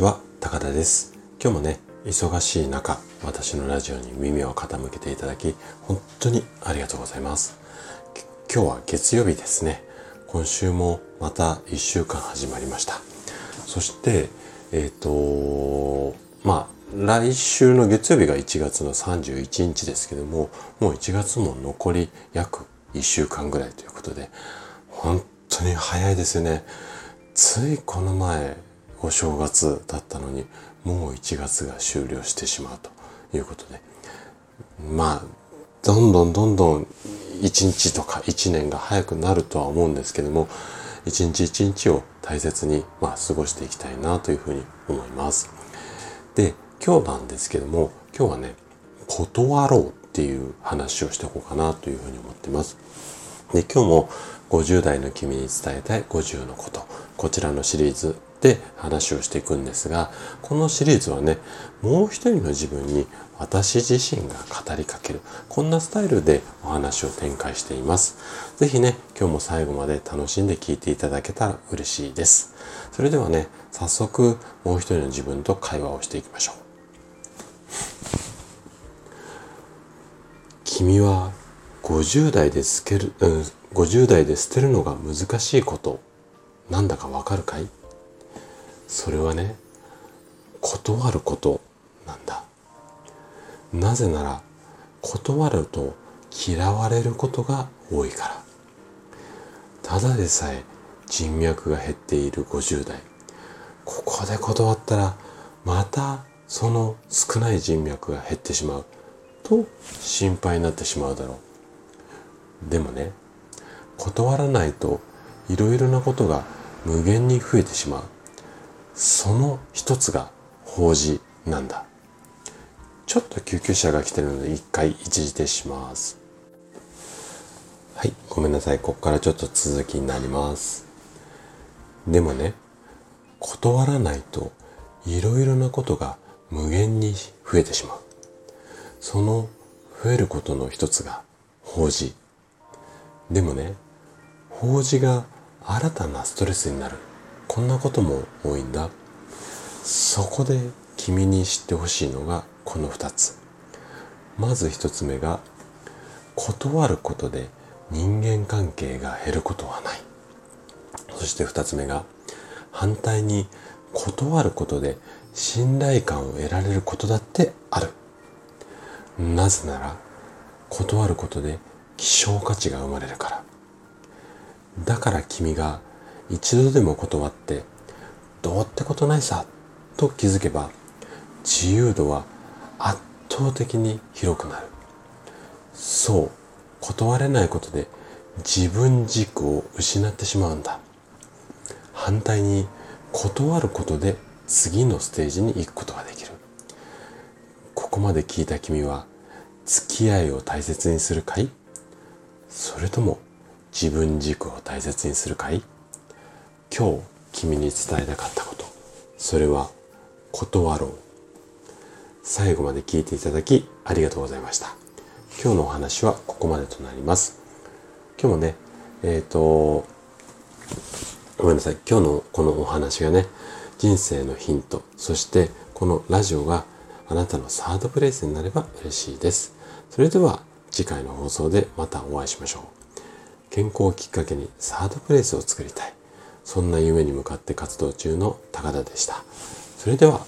ちは高田です。今日もね忙しい中私のラジオに耳を傾けていただき本当にありがとうございます。今日は月曜日ですね。今週もまた1週間始まりました。そしてえっ、ー、とまあ来週の月曜日が1月の31日ですけどももう1月も残り約1週間ぐらいということで本当に早いですよね。ついこの前お正月だったのにもう1月が終了してしまうということでまあどんどんどんどん1日とか1年が早くなるとは思うんですけども一日一日を大切に、まあ、過ごしていきたいなというふうに思います。で今日なんですけども今日はね断ろうっていう話をしておこうかなというふうに思ってます。で今日も50代の君に伝えたい50のことこちらのシリーズで話をしていくんですが、このシリーズはね、もう一人の自分に私自身が語りかける、こんなスタイルでお話を展開しています。ぜひね、今日も最後まで楽しんで聞いていただけたら嬉しいです。それではね、早速もう一人の自分と会話をしていきましょう。君は50代で捨てる、うん、50代で捨てるのが難しいことなんだかわかるかい？それはね断ることなんだ。なぜなら断ると嫌われることが多いから。ただでさえ人脈が減っている50代ここで断ったらまたその少ない人脈が減ってしまう。と心配になってしまうだろう。でもね断らないといろいろなことが無限に増えてしまう。その一つが法事なんだ。ちょっと救急車が来てるので一回一時停止します。はい、ごめんなさい。ここからちょっと続きになります。でもね、断らないといろいろなことが無限に増えてしまう。その増えることの一つが法事。でもね、法事が新たなストレスになる。こんなことも多いんだ。そこで君に知ってほしいのがこの2つ。まず1つ目が断ることで人間関係が減ることはない。そして2つ目が反対に断ることで信頼感を得られることだってある。なぜなら断ることで希少価値が生まれるから。だから君が一度でも断ってどうってことないさと気づけば自由度は圧倒的に広くなる。そう断れないことで自分軸を失ってしまうんだ。反対に断ることで次のステージに行くことができる。ここまで聞いた君は付き合いを大切にするかい？それとも自分軸を大切にするかい？今日君に伝えたかったこと。それは断ろう。最後まで聞いていただきありがとうございました。今日のお話はここまでとなります。今日もねえっ、ー、とごめんなさい。今日のこのお話がね人生のヒント。そしてこのラジオがあなたのサードプレイスになれば嬉しいです。それでは次回の放送でまたお会いしましょう。健康をきっかけにサードプレイスを作りたい。そんな夢に向かって活動中の高田でした。それでは